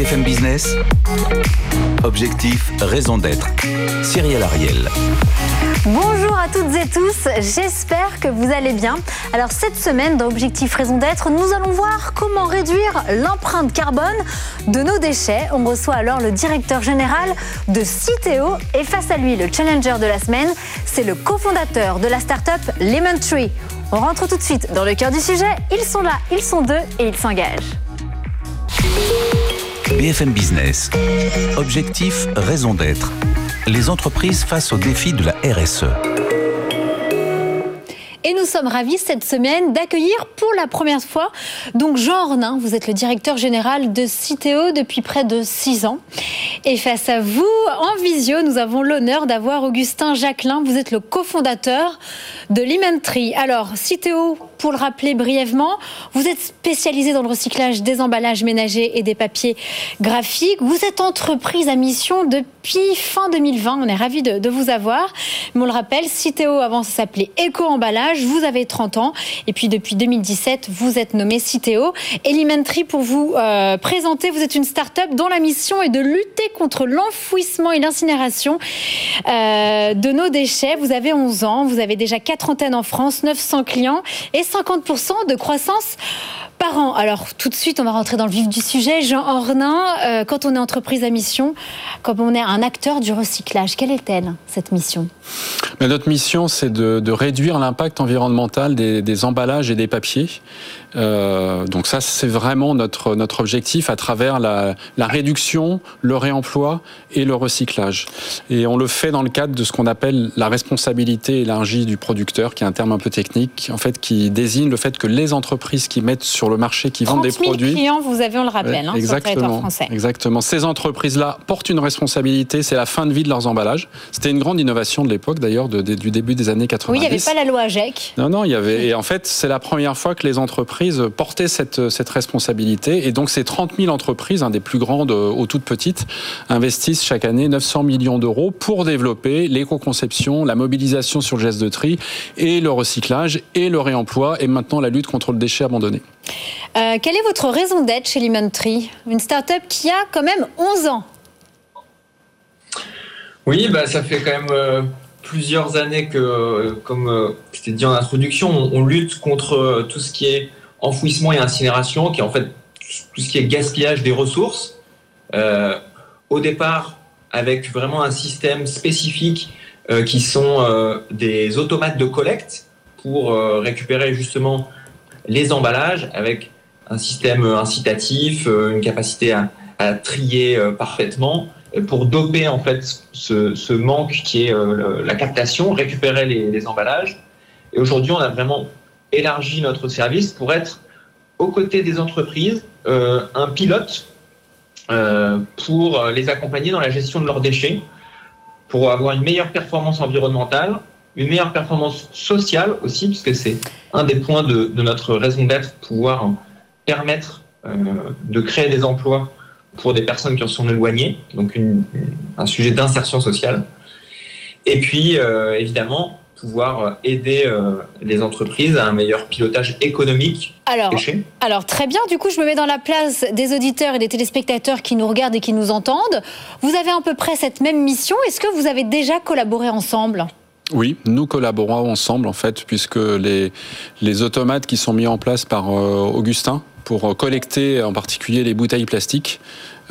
BFM Business. Objectif, raison d'être. Cyril Ariel. Bonjour à toutes et tous, j'espère que vous allez bien. Alors cette semaine dans Objectif Raison d'être, nous allons voir comment réduire l'empreinte carbone de nos déchets. On reçoit alors le directeur général de Citeo et face à lui le challenger de la semaine, c'est le cofondateur de la start-up Lemon Tree. On rentre tout de suite dans le cœur du sujet, ils sont là, ils sont deux et ils s'engagent. BFM Business. Objectif, raison d'être. Les entreprises face aux défis de la RSE. Et nous sommes ravis cette semaine d'accueillir pour la première fois donc Jean Ornin. Vous êtes le directeur général de Citeo depuis près de six ans. Et face à vous, en visio, nous avons l'honneur d'avoir Augustin Jacquelin. Vous êtes le cofondateur de Limentry. Alors, Citeo, pour le rappeler brièvement, vous êtes spécialisé dans le recyclage des emballages ménagers et des papiers graphiques. Vous êtes entreprise à mission depuis fin 2020. On est ravis de, vous avoir. Mais on le rappelle, Citeo, avant, ça s'appelait Eco Emballage. Vous avez 30 ans. Et puis, depuis 2017, vous êtes nommé Citeo. Elementary, pour vous euh, présenter, vous êtes une start-up dont la mission est de lutter contre l'enfouissement et l'incinération euh, de nos déchets. Vous avez 11 ans. Vous avez déjà 4 antennes en France, 900 clients et 50% de croissance par an. Alors tout de suite, on va rentrer dans le vif du sujet. Jean Ornin, euh, quand on est entreprise à mission, quand on est un acteur du recyclage, quelle est-elle, cette mission? Mais Notre mission, c'est de, réduire l'impact environnemental des, emballages et des papiers. Euh, donc ça, c'est vraiment notre, notre objectif à travers la, la, réduction, le réemploi et le recyclage. Et on le fait dans le cadre de ce qu'on appelle la responsabilité élargie du producteur, qui est un terme un peu technique, en fait, qui désigne le fait que les entreprises qui mettent sur le marché, qui vendent des produits... clients, vous avez, on le rappelle, hein, exactement, français. Exactement. Ces entreprises-là portent une responsabilité, c'est la fin de vie de leurs emballages. C'était une grande innovation de l'époque, d'ailleurs, du début des années 90. Oui, il n'y avait pas la loi AGEC. Non, non, il y avait... Et en fait, c'est la première fois que les entreprises portaient cette, cette responsabilité. Et donc, ces 30 000 entreprises, des plus grandes aux toutes petites, investissent chaque année 900 millions d'euros pour développer l'éco-conception, la mobilisation sur le geste de tri et le recyclage et le réemploi et maintenant la lutte contre le déchet abandonné. Euh, quelle est votre raison d'être chez Limentry Une start-up qui a quand même 11 ans. Oui, bah, ça fait quand même euh, plusieurs années que, euh, comme c'était dit en introduction, on, on lutte contre euh, tout ce qui est enfouissement et incinération, qui est en fait tout ce qui est gaspillage des ressources. Euh, au départ, avec vraiment un système spécifique euh, qui sont euh, des automates de collecte pour récupérer justement les emballages avec un système incitatif, une capacité à, trier parfaitement pour doper en fait ce, manque qui est la captation, récupérer les emballages. Et aujourd'hui, on a vraiment élargi notre service pour être aux côtés des entreprises euh, un pilote euh, pour les accompagner dans la gestion de leurs déchets, pour avoir une meilleure performance environnementale, une meilleure performance sociale aussi, puisque c'est un des points de, notre raison d'être, pouvoir permettre euh, de créer des emplois pour des personnes qui en sont éloignées, donc un sujet d'insertion sociale. Et puis, évidemment, pouvoir aider euh, les entreprises à un meilleur pilotage économique. Alors, alors, très bien, du coup, je me mets dans la place des auditeurs et des téléspectateurs qui nous regardent et qui nous entendent. Vous avez à peu près cette même mission. Est-ce que vous avez déjà collaboré ensemble? Oui, nous collaborons ensemble en fait, puisque les, les automates qui sont mis en place par euh, Augustin pour collecter en particulier les bouteilles plastiques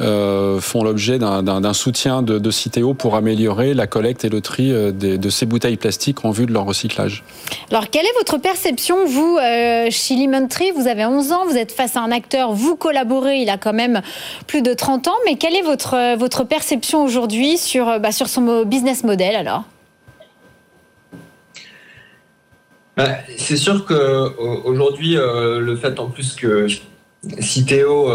euh, font l'objet d'un soutien de, de Citeo pour améliorer la collecte et le tri euh, de, de, ces bouteilles plastiques en vue de leur recyclage. Alors, quelle est votre perception, vous, euh, chez Limentry Vous avez 11 ans, vous êtes face à un acteur, vous collaborez, il a quand même plus de 30 ans, mais quelle est votre, votre perception aujourd'hui sur, bah, sur son business model alors? Bah, c'est sûr qu'aujourd'hui, le fait en plus que Citeo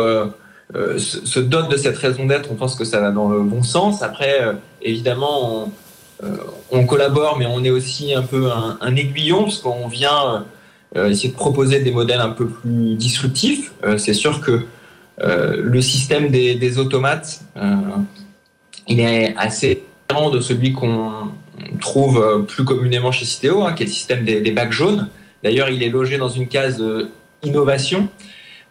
se, dote de cette raison d'être, on pense que ça va dans le bon sens. Après, évidemment, on, collabore, mais on est aussi un peu un, un aiguillon, parce qu'on vient essayer de proposer des modèles un peu plus disruptifs. c'est sûr que euh, le système des, automates, euh, il est assez différent de celui qu'on trouve euh, plus communément chez Citeo, hein, qui est le système des, bacs jaunes. D'ailleurs, il est logé dans une case innovation.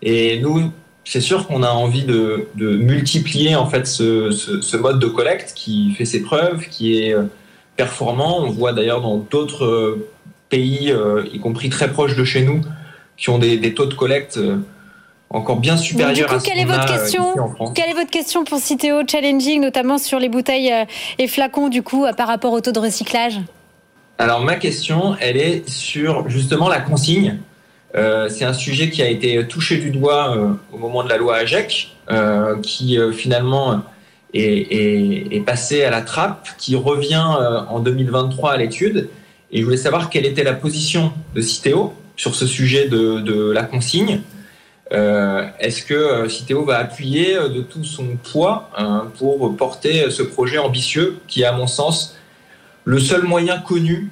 Et nous, c'est sûr qu'on a envie de, multiplier en fait ce, mode de collecte qui fait ses preuves, qui est performant. On voit d'ailleurs dans d'autres pays, y compris très proches de chez nous, qui ont des, taux de collecte encore bien supérieur du coup, quelle est votre euh, question Quelle est votre question pour Citeo Challenging, notamment sur les bouteilles euh, et flacons, du coup, euh, par rapport au taux de recyclage? Alors, ma question, elle est sur justement la consigne. C'est un sujet qui a été touché du doigt au moment de la loi AGEC, qui finalement est, passé à la trappe, qui revient en 2023 à l'étude. Et je voulais savoir quelle était la position de Citeo sur ce sujet de, la consigne. Euh, est-ce que euh, Citeo va appuyer euh, de tout son poids hein, pour porter ce projet ambitieux qui à mon sens, le seul moyen connu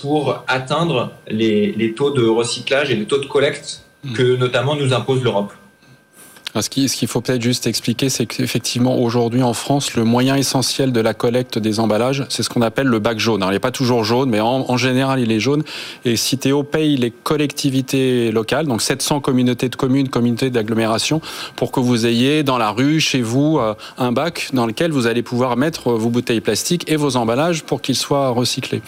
pour atteindre les, taux de recyclage et les taux de collecte mmh. que notamment nous impose l'Europe ce qu'il faut peut-être juste expliquer, c'est qu'effectivement, aujourd'hui en France, le moyen essentiel de la collecte des emballages, c'est ce qu'on appelle le bac jaune. Alors, il n'est pas toujours jaune, mais en, général, il est jaune. Et Citeo paye les collectivités locales, donc 700 communautés de communes, communautés d'agglomération, pour que vous ayez dans la rue, chez vous, euh, un bac dans lequel vous allez pouvoir mettre vos bouteilles plastiques et vos emballages pour qu'ils soient recyclés.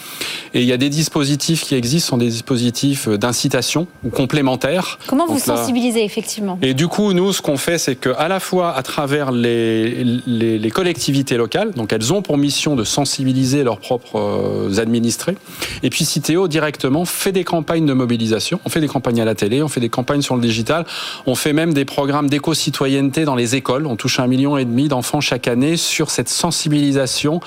Et il y a des dispositifs qui existent, sont des dispositifs d'incitation ou complémentaires. Comment vous sensibilisez, effectivement? Et du coup, nous, ce qu'on fait, c'est qu'à la fois à travers les, collectivités locales, donc elles ont pour mission de sensibiliser leurs propres euh, administrés, et puis Citeo directement fait des campagnes de mobilisation. On fait des campagnes à la télé, on fait des campagnes sur le digital, on fait même des programmes d'éco-citoyenneté dans les écoles. On touche un million et demi d'enfants chaque année sur cette sensibilisation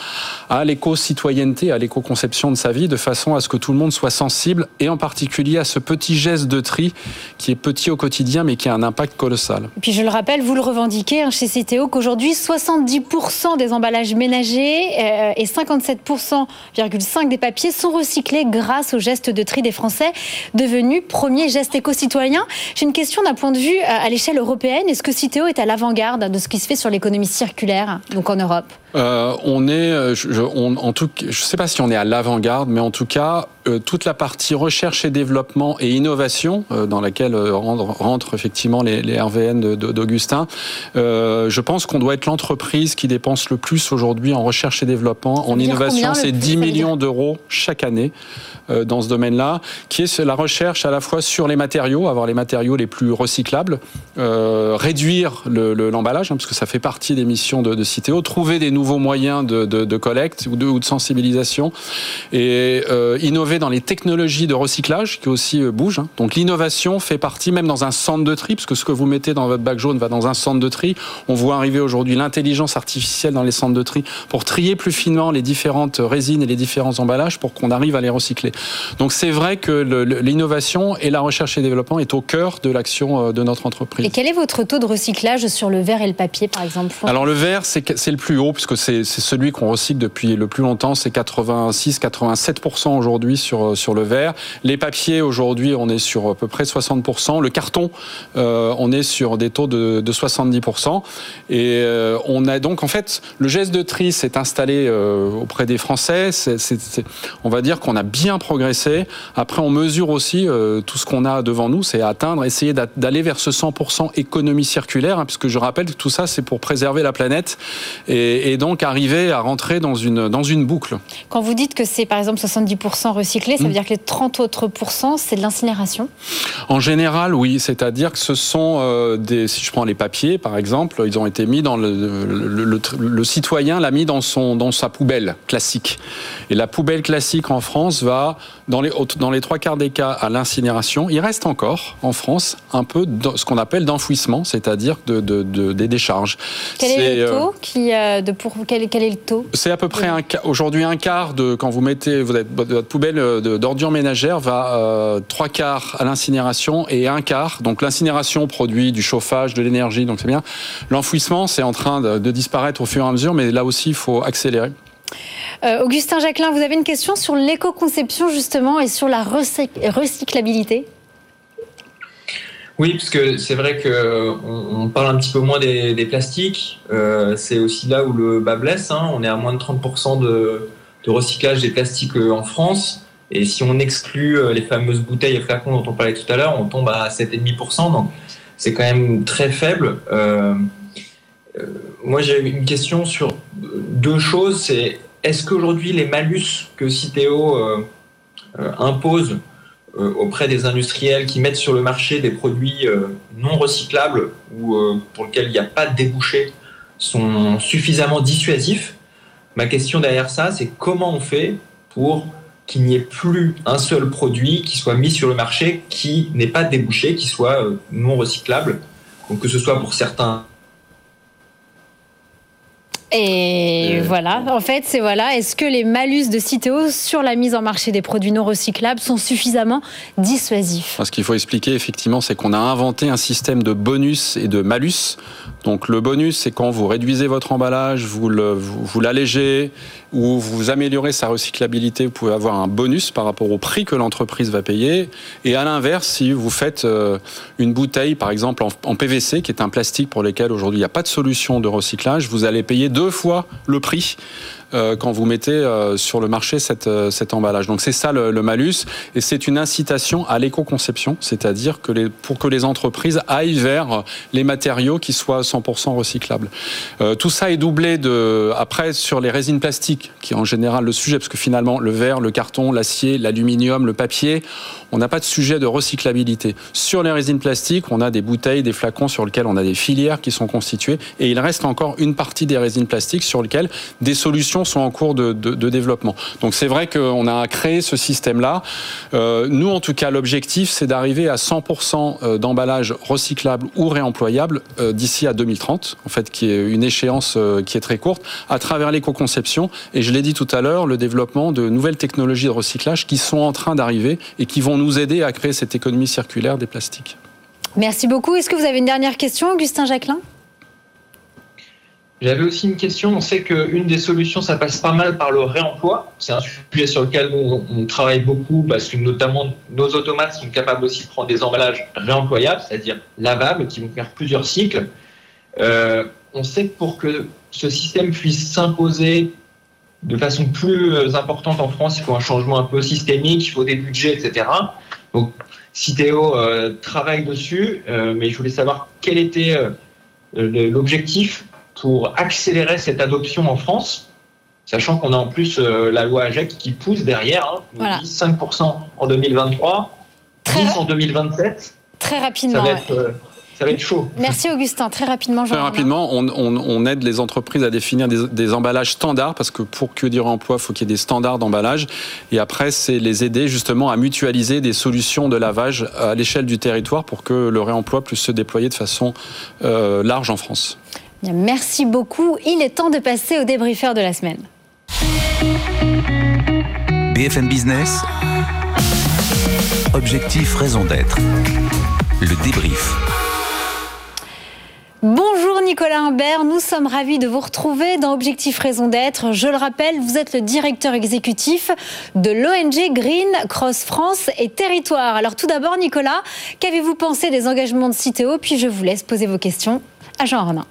à l'éco-citoyenneté, à l'éco-conception de sa vie, de façon à ce que tout le monde soit sensible, et en particulier à ce petit geste de tri qui est petit au quotidien, mais qui a un impact colossal. Je le rappelle, vous le revendiquez hein, chez Citeo qu'aujourd'hui 70% des emballages ménagers euh, et 57,5% des papiers sont recyclés grâce au geste de tri des Français, devenu premier geste éco-citoyen. J'ai une question d'un point de vue euh, à l'échelle européenne. Est-ce que Citeo est à l'avant-garde de ce qui se fait sur l'économie circulaire, donc en Europe? Euh, on est, je, en tout, je sais pas si on est à l'avant-garde, mais en tout cas, toute la partie recherche et développement et innovation, dans laquelle rentrent effectivement les, les RVN d'Augustin. Euh, je pense qu'on doit être l'entreprise qui dépense le plus aujourd'hui en recherche et développement, en innovation. C'est 10 millions d'euros chaque année euh, dans ce domaine-là, qui est la recherche à la fois sur les matériaux, avoir les matériaux les plus recyclables, euh, réduire l'emballage, hein, parce que ça fait partie des missions de, de Citeo, trouver des nouveaux moyens de, collecte ou de, sensibilisation, et innover dans les technologies de recyclage qui aussi bougent. Hein. Donc l'innovation fait partie, même dans un centre de tri, parce que ce que vous mettez dans votre bac jaune va dans un centre de tri. On voit arriver aujourd'hui l'intelligence artificielle dans les centres de tri pour trier plus finement les différentes résines et les différents emballages pour qu'on arrive à les recycler. Donc c'est vrai que l'innovation et la recherche et développement est au cœur de l'action euh, de notre entreprise. Et quel est votre taux de recyclage sur le verre et le papier, par exemple? Alors le verre, c'est le plus haut puisque c'est celui qu'on recycle depuis le plus longtemps. C'est 86-87% aujourd'hui sur, euh, sur le verre. Les papiers, aujourd'hui, on est sur à peu près 60%. Le carton, euh, on est sur des taux de, 70%. Et euh, on a donc, en fait, le geste de tri s'est installé auprès des Français. on va dire qu'on a bien progressé. Après, on mesure aussi tout ce qu'on a devant nous, c'est atteindre, essayer d'aller vers ce 100% économie circulaire, hein, puisque je rappelle que tout ça, c'est pour préserver la planète et, donc arriver à rentrer dans une, dans une boucle. Quand vous dites que c'est par exemple 70% recyclé, ça veut mmh. dire que les 30 autres c'est de l'incinération En général, oui. C'est-à-dire que ce sont des, si je prends les papiers, par exemple, ils ont été mis dans le, le, citoyen l'a mis dans son dans sa poubelle classique. Et la poubelle classique en France va dans les dans les trois quarts des cas à l'incinération. Il reste encore en France un peu de, ce qu'on appelle d'enfouissement, c'est-à-dire de, des décharges. Quel est, le taux qui euh, de pour quel, quel est le tôt C'est à peu près aujourd'hui un quart de quand vous mettez vous êtes, votre poubelle d'ordures ménagères va trois quarts à l'incinération et un quart. Donc l'incinération produit du chauffage, de l'énergie, donc c'est bien. L'enfouissement, c'est en train de, de disparaître au fur et à mesure, mais là aussi, il faut accélérer. Augustin Jacquelin, vous avez une question sur l'éco-conception justement et sur la recyclabilité? Oui, parce que c'est vrai qu'on on parle un petit peu moins des, plastiques. Euh, c'est aussi là où le bas blesse. Hein. On est à moins de 30% de, de, recyclage des plastiques euh, en France. Et si on exclut euh, les fameuses bouteilles et flacons dont on parlait tout à l'heure, on tombe à 7,5%. Donc c'est quand même très faible. Euh, moi, j'ai une question sur deux choses. C'est est-ce qu'aujourd'hui les malus que Citeo impose euh, auprès des industriels qui mettent sur le marché des produits euh, non recyclables ou euh, pour lesquels il n'y a pas de débouché sont suffisamment dissuasifs? Ma question derrière ça, c'est comment on fait pour qu'il n'y ait plus un seul produit qui soit mis sur le marché qui n'ait pas débouché, qui soit non recyclable. Que ce soit pour certains voilà, en fait, c'est voilà. Est-ce que les malus de Citeo sur la mise en marché des produits non recyclables sont suffisamment dissuasifs? Ce qu'il faut expliquer, effectivement, c'est qu'on a inventé un système de bonus et de malus. Donc le bonus, c'est quand vous réduisez votre emballage, vous l'allégez, ou vous améliorez sa recyclabilité, vous pouvez avoir un bonus par rapport au prix que l'entreprise va payer. Et à l'inverse, si vous faites euh, une bouteille, par exemple en PVC, qui est un plastique pour lequel aujourd'hui il n'y a pas de solution de recyclage, vous allez payer deux fois le prix euh, quand vous mettez euh, sur le marché euh, cet emballage. Donc c'est ça le, malus et c'est une incitation à l'éco-conception, c'est-à-dire que pour que les entreprises aillent vers les matériaux qui soient 100% recyclables. tout ça est doublé de après sur les résines plastiques, qui est en général le sujet, parce que finalement le verre, le carton, l'acier, l'aluminium, le papier, on n'a pas de sujet de recyclabilité. Sur les résines plastiques, on a des bouteilles, des flacons sur lesquels on a des filières qui sont constituées, et il reste encore une partie des résines plastiques sur lesquelles des solutions sont en cours de, développement. Donc c'est vrai qu'on a créé ce système-là. Euh, nous, en tout cas, l'objectif, c'est d'arriver à 100% euh, d'emballage recyclable ou réemployable euh, d'ici à 2030, en fait, qui est une échéance qui est très courte, à travers l'éco-conception. Et je l'ai dit tout à l'heure, le développement de nouvelles technologies de recyclage qui sont en train d'arriver et qui vont nous aider à créer cette économie circulaire des plastiques. Merci beaucoup. Est-ce que vous avez une dernière question, Augustin Jacquelin? J'avais aussi une question. On sait qu'une des solutions, ça passe pas mal par le réemploi. C'est un sujet sur lequel on, travaille beaucoup parce que notamment nos automates sont capables aussi de prendre des emballages réemployables, c'est-à-dire lavables, qui vont faire plusieurs cycles. Euh, on sait que pour que ce système puisse s'imposer de façon plus importante en France, il faut un changement un peu systémique, il faut des budgets, etc. Donc, Citeo euh, travaille dessus, euh, mais je voulais savoir quel était l'objectif pour accélérer cette adoption en France, sachant qu'on a en plus euh, la loi AGEC qui pousse derrière, hein, 5% en 2023, Très 10 en 2027. Très rapidement. Euh, ça va être, chaud. Merci Augustin. Très rapidement, Très rapidement, on, aide les entreprises à définir des, emballages standards parce que pour que du réemploi, il faut qu'il y ait des standards d'emballage. Et après, c'est les aider justement à mutualiser des solutions de lavage à l'échelle du territoire pour que le réemploi puisse se déployer de façon euh, large en France. Merci beaucoup. Il est temps de passer au débriefeur de la semaine. BFM Business. Objectif, raison d'être. Le débrief. Bonjour Nicolas Humbert, nous sommes ravis de vous retrouver dans Objectif Raison d'être. Je le rappelle, vous êtes le directeur exécutif de l'ONG Green Cross France et Territoire. Alors tout d'abord Nicolas, qu'avez-vous pensé des engagements de Citeo Puis je vous laisse poser vos questions à Jean Renin.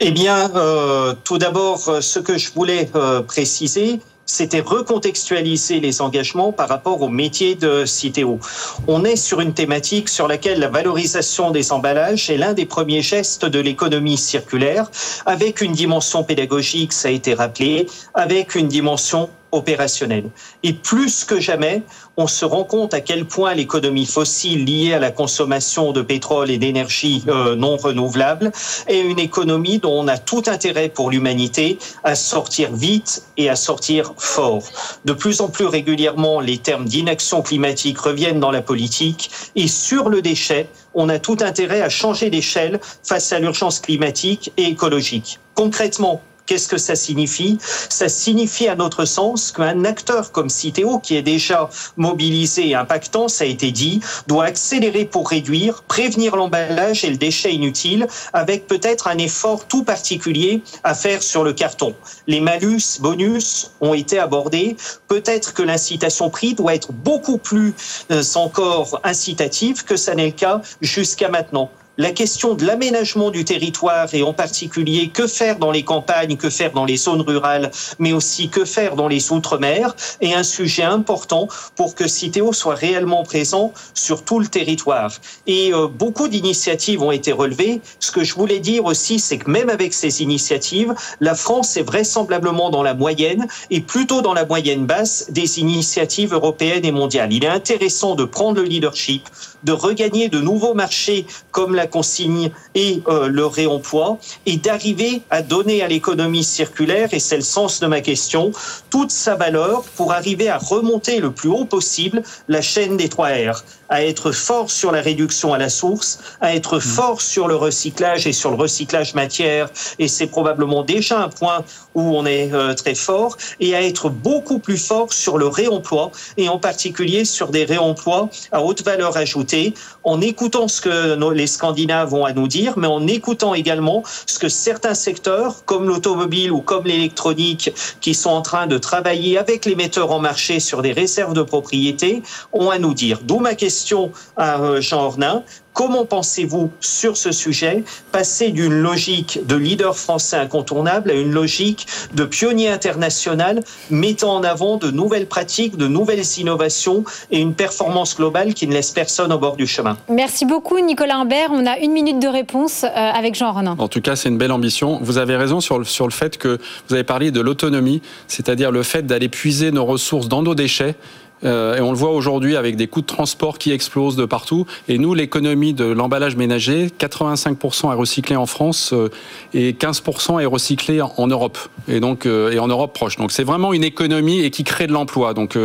Eh bien, euh, tout d'abord, euh, ce que je voulais euh, préciser, c'était recontextualiser les engagements par rapport au métier de Citeo. On est sur une thématique sur laquelle la valorisation des emballages est l'un des premiers gestes de l'économie circulaire, avec une dimension pédagogique, ça a été rappelé, avec une dimension opérationnelle. Et plus que jamais, on se rend compte à quel point l'économie fossile liée à la consommation de pétrole et d'énergie euh, non renouvelable est une économie dont on a tout intérêt pour l'humanité à sortir vite et à sortir fort. De plus en plus régulièrement, les termes d'inaction climatique reviennent dans la politique et sur le déchet, on a tout intérêt à changer d'échelle face à l'urgence climatique et écologique. Concrètement, Qu'est-ce que ça signifie? Ça signifie à notre sens qu'un acteur comme Citeo, qui est déjà mobilisé et impactant, ça a été dit, doit accélérer pour réduire, prévenir l'emballage et le déchet inutile, avec peut-être un effort tout particulier à faire sur le carton. Les malus, bonus ont été abordés. Peut-être que l'incitation prix doit être beaucoup plus euh, encore incitative que ça n'est le cas jusqu'à maintenant la question de l'aménagement du territoire et en particulier que faire dans les campagnes, que faire dans les zones rurales, mais aussi que faire dans les outre-mer est un sujet important pour que Citeo soit réellement présent sur tout le territoire. Et euh, beaucoup d'initiatives ont été relevées. Ce que je voulais dire aussi, c'est que même avec ces initiatives, la France est vraisemblablement dans la moyenne et plutôt dans la moyenne basse des initiatives européennes et mondiales. Il est intéressant de prendre le leadership, de regagner de nouveaux marchés comme la consigne et euh, le réemploi et d'arriver à donner à l'économie circulaire, et c'est le sens de ma question, toute sa valeur pour arriver à remonter le plus haut possible la chaîne des trois R à être fort sur la réduction à la source, à être mmh. fort sur le recyclage et sur le recyclage matière, et c'est probablement déjà un point où on est euh, très fort, et à être beaucoup plus fort sur le réemploi, et en particulier sur des réemplois à haute valeur ajoutée, en écoutant ce que les Scandinaves ont à nous dire, mais en écoutant également ce que certains secteurs, comme l'automobile ou comme l'électronique, qui sont en train de travailler avec les metteurs en marché sur des réserves de propriété, ont à nous dire. D'où ma question question à euh, Jean Ornin. Comment pensez-vous sur ce sujet passer d'une logique de leader français incontournable à une logique de pionnier international mettant en avant de nouvelles pratiques, de nouvelles innovations et une performance globale qui ne laisse personne au bord du chemin? Merci beaucoup Nicolas Imbert. On a une minute de réponse euh, avec Jean Renin. En tout cas, c'est une belle ambition. Vous avez raison sur le, sur le fait que vous avez parlé de l'autonomie, c'est-à-dire le fait d'aller puiser nos ressources dans nos déchets euh, et on le voit aujourd'hui avec des coûts de transport qui explosent de partout. Et nous, l'économie de l'emballage ménager, 85% est recyclé en France euh, et 15% est recyclé en Europe et donc euh, et en Europe proche. Donc c'est vraiment une économie et qui crée de l'emploi. Donc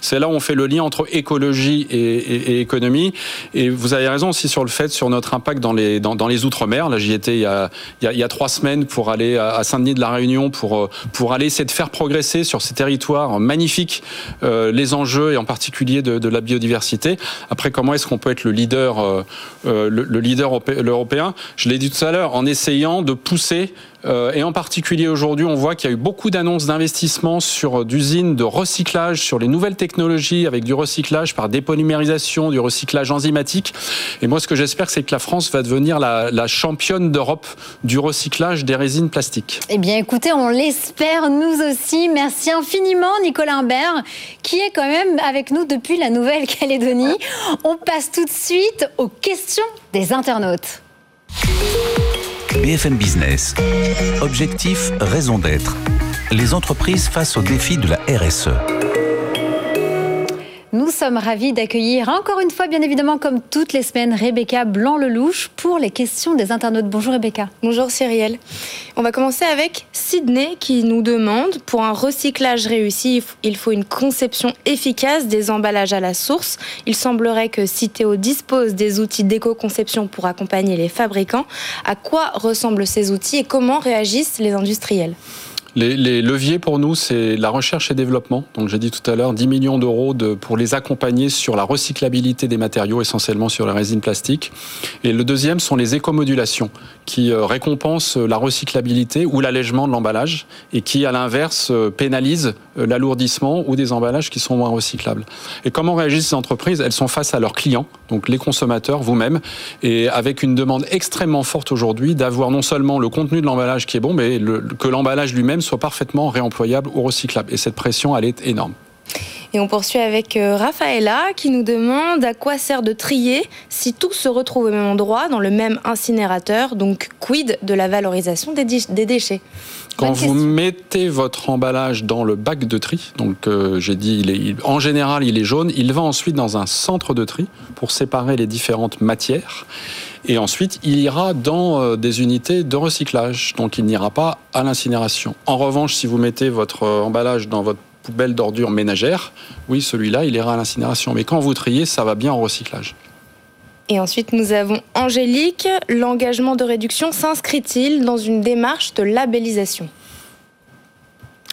c'est là où on fait le lien entre écologie et, économie. Et vous avez raison aussi sur le fait sur notre impact dans les dans, les outre-mer. Là, j'y étais il y, a, il y, a, trois semaines pour aller à Saint-Denis de la Réunion pour pour aller essayer de faire progresser sur ces territoires magnifiques les enjeux et en particulier de, la biodiversité. Après, comment est-ce qu'on peut être le leader, euh, euh, le, leader européen Je l'ai dit tout à l'heure, en essayant de pousser euh, et en particulier aujourd'hui, on voit qu'il y a eu beaucoup d'annonces d'investissement sur d'usines de recyclage, sur les nouvelles technologies avec du recyclage par dépolymérisation, du recyclage enzymatique. Et moi, ce que j'espère, c'est que la France va devenir la, la championne d'Europe du recyclage des résines plastiques. Eh bien, écoutez, on l'espère nous aussi. Merci infiniment, Nicolas Imbert, qui est quand même avec nous depuis la Nouvelle-Calédonie. On passe tout de suite aux questions des internautes. BFM Business. Objectif, raison d'être. Les entreprises face aux défis de la RSE. Nous sommes ravis d'accueillir encore une fois, bien évidemment, comme toutes les semaines, Rebecca Blanc-Lelouch pour les questions des internautes. Bonjour Rebecca. Bonjour Cyrielle. On va commencer avec Sydney qui nous demande pour un recyclage réussi, il faut une conception efficace des emballages à la source. Il semblerait que Citeo dispose des outils d'éco-conception pour accompagner les fabricants. À quoi ressemblent ces outils et comment réagissent les industriels? Les, leviers pour nous, c'est la recherche et développement. Donc j'ai dit tout à l'heure, 10 millions d'euros pour les accompagner sur la recyclabilité des matériaux, essentiellement sur la résine plastique. Et le deuxième sont les écomodulations, qui euh, récompensent la recyclabilité ou l'allègement de l'emballage, et qui, à l'inverse, euh, pénalisent euh, l'alourdissement ou des emballages qui sont moins recyclables. Et comment réagissent ces entreprises? Elles sont face à leurs clients, donc les consommateurs, vous-même, et avec une demande extrêmement forte aujourd'hui d'avoir non seulement le contenu de l'emballage qui est bon, mais que l'emballage lui-même soit parfaitement réemployable ou recyclable. Et cette pression, elle est énorme. Et on poursuit avec euh, Rafaela qui nous demande à quoi sert de trier si tout se retrouve au même endroit, dans le même incinérateur. Donc, quid de la valorisation des, déchets? Quand vous mettez votre emballage dans le bac de tri, donc euh, j'ai dit, il est, en général il est jaune, il va ensuite dans un centre de tri pour séparer les différentes matières. Et ensuite, il ira dans euh, des unités de recyclage. Donc, il n'ira pas à l'incinération. En revanche, si vous mettez votre emballage dans votre poubelle d'ordures ménagères, oui, celui-là, il ira à l'incinération. Mais quand vous triez, ça va bien en recyclage. Et ensuite, nous avons Angélique. L'engagement de réduction s'inscrit-il dans une démarche de labellisation?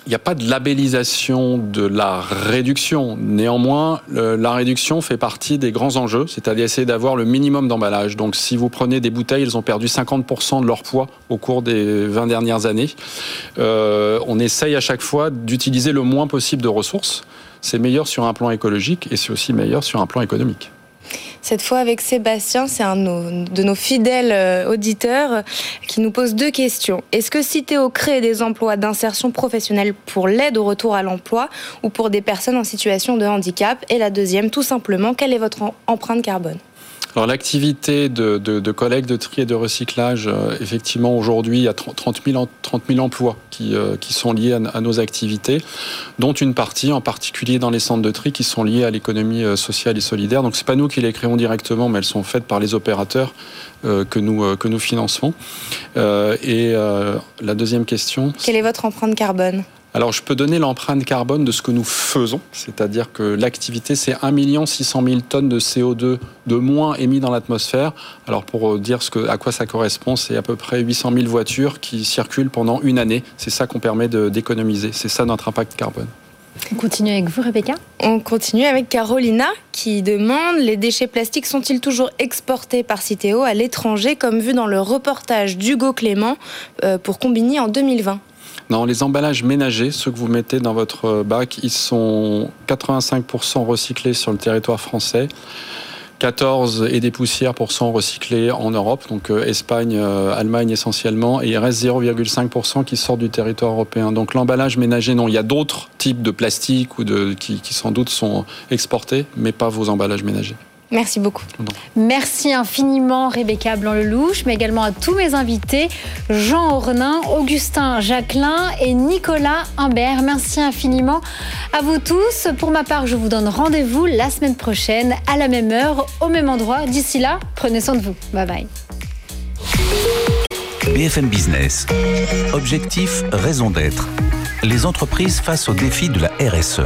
Il n'y a pas de labellisation de la réduction. Néanmoins, la réduction fait partie des grands enjeux, c'est-à-dire essayer d'avoir le minimum d'emballage. Donc si vous prenez des bouteilles, elles ont perdu 50% de leur poids au cours des 20 dernières années. Euh, on essaye à chaque fois d'utiliser le moins possible de ressources. C'est meilleur sur un plan écologique et c'est aussi meilleur sur un plan économique. Cette fois avec Sébastien, c'est un de nos fidèles euh, auditeurs euh, qui nous pose deux questions. Est-ce que Citeo crée des emplois d'insertion professionnelle pour l'aide au retour à l'emploi ou pour des personnes en situation de handicap? Et la deuxième, tout simplement, quelle est votre empreinte carbone? Alors l'activité de, de, collecte, de tri et de recyclage, euh, effectivement aujourd'hui il y a 30 000, 30 000 emplois qui, euh, qui sont liés à, nos activités, dont une partie en particulier dans les centres de tri qui sont liés à l'économie euh, sociale et solidaire. Donc c'est pas nous qui les créons directement, mais elles sont faites par les opérateurs que nous que nous finançons. et la deuxième question. Quelle est votre empreinte carbone? Alors, je peux donner l'empreinte carbone de ce que nous faisons, c'est-à-dire que l'activité, c'est 1 600 000 tonnes de CO2 de moins émis dans l'atmosphère. Alors, pour dire ce que, à quoi ça correspond, c'est à peu près 800 000 voitures qui circulent pendant une année. C'est ça qu'on permet d'économiser. C'est ça notre impact carbone. On continue avec vous, Rebecca On continue avec Carolina qui demande les déchets plastiques sont-ils toujours exportés par Citeo à l'étranger, comme vu dans le reportage d'Hugo Clément euh, pour Combini en 2020 non, les emballages ménagers, ceux que vous mettez dans votre bac, ils sont 85% recyclés sur le territoire français. 14 et des poussières pour cent recyclés en Europe, donc euh, Espagne, euh, Allemagne essentiellement, et il reste 0,5% qui sort du territoire européen. Donc l'emballage ménager, non, il y a d'autres types de plastique qui sans doute sont exportés, mais pas vos emballages ménagers. Merci beaucoup. Merci infiniment Rebecca Blanc-Lelouch, mais également à tous mes invités, Jean Ornin, Augustin Jacquelin et Nicolas Imbert. Merci infiniment à vous tous. Pour ma part, je vous donne rendez-vous la semaine prochaine à la même heure, au même endroit. D'ici là, prenez soin de vous. Bye bye. BFM Business. Objectif, raison d'être. Les entreprises face au défi de la RSE.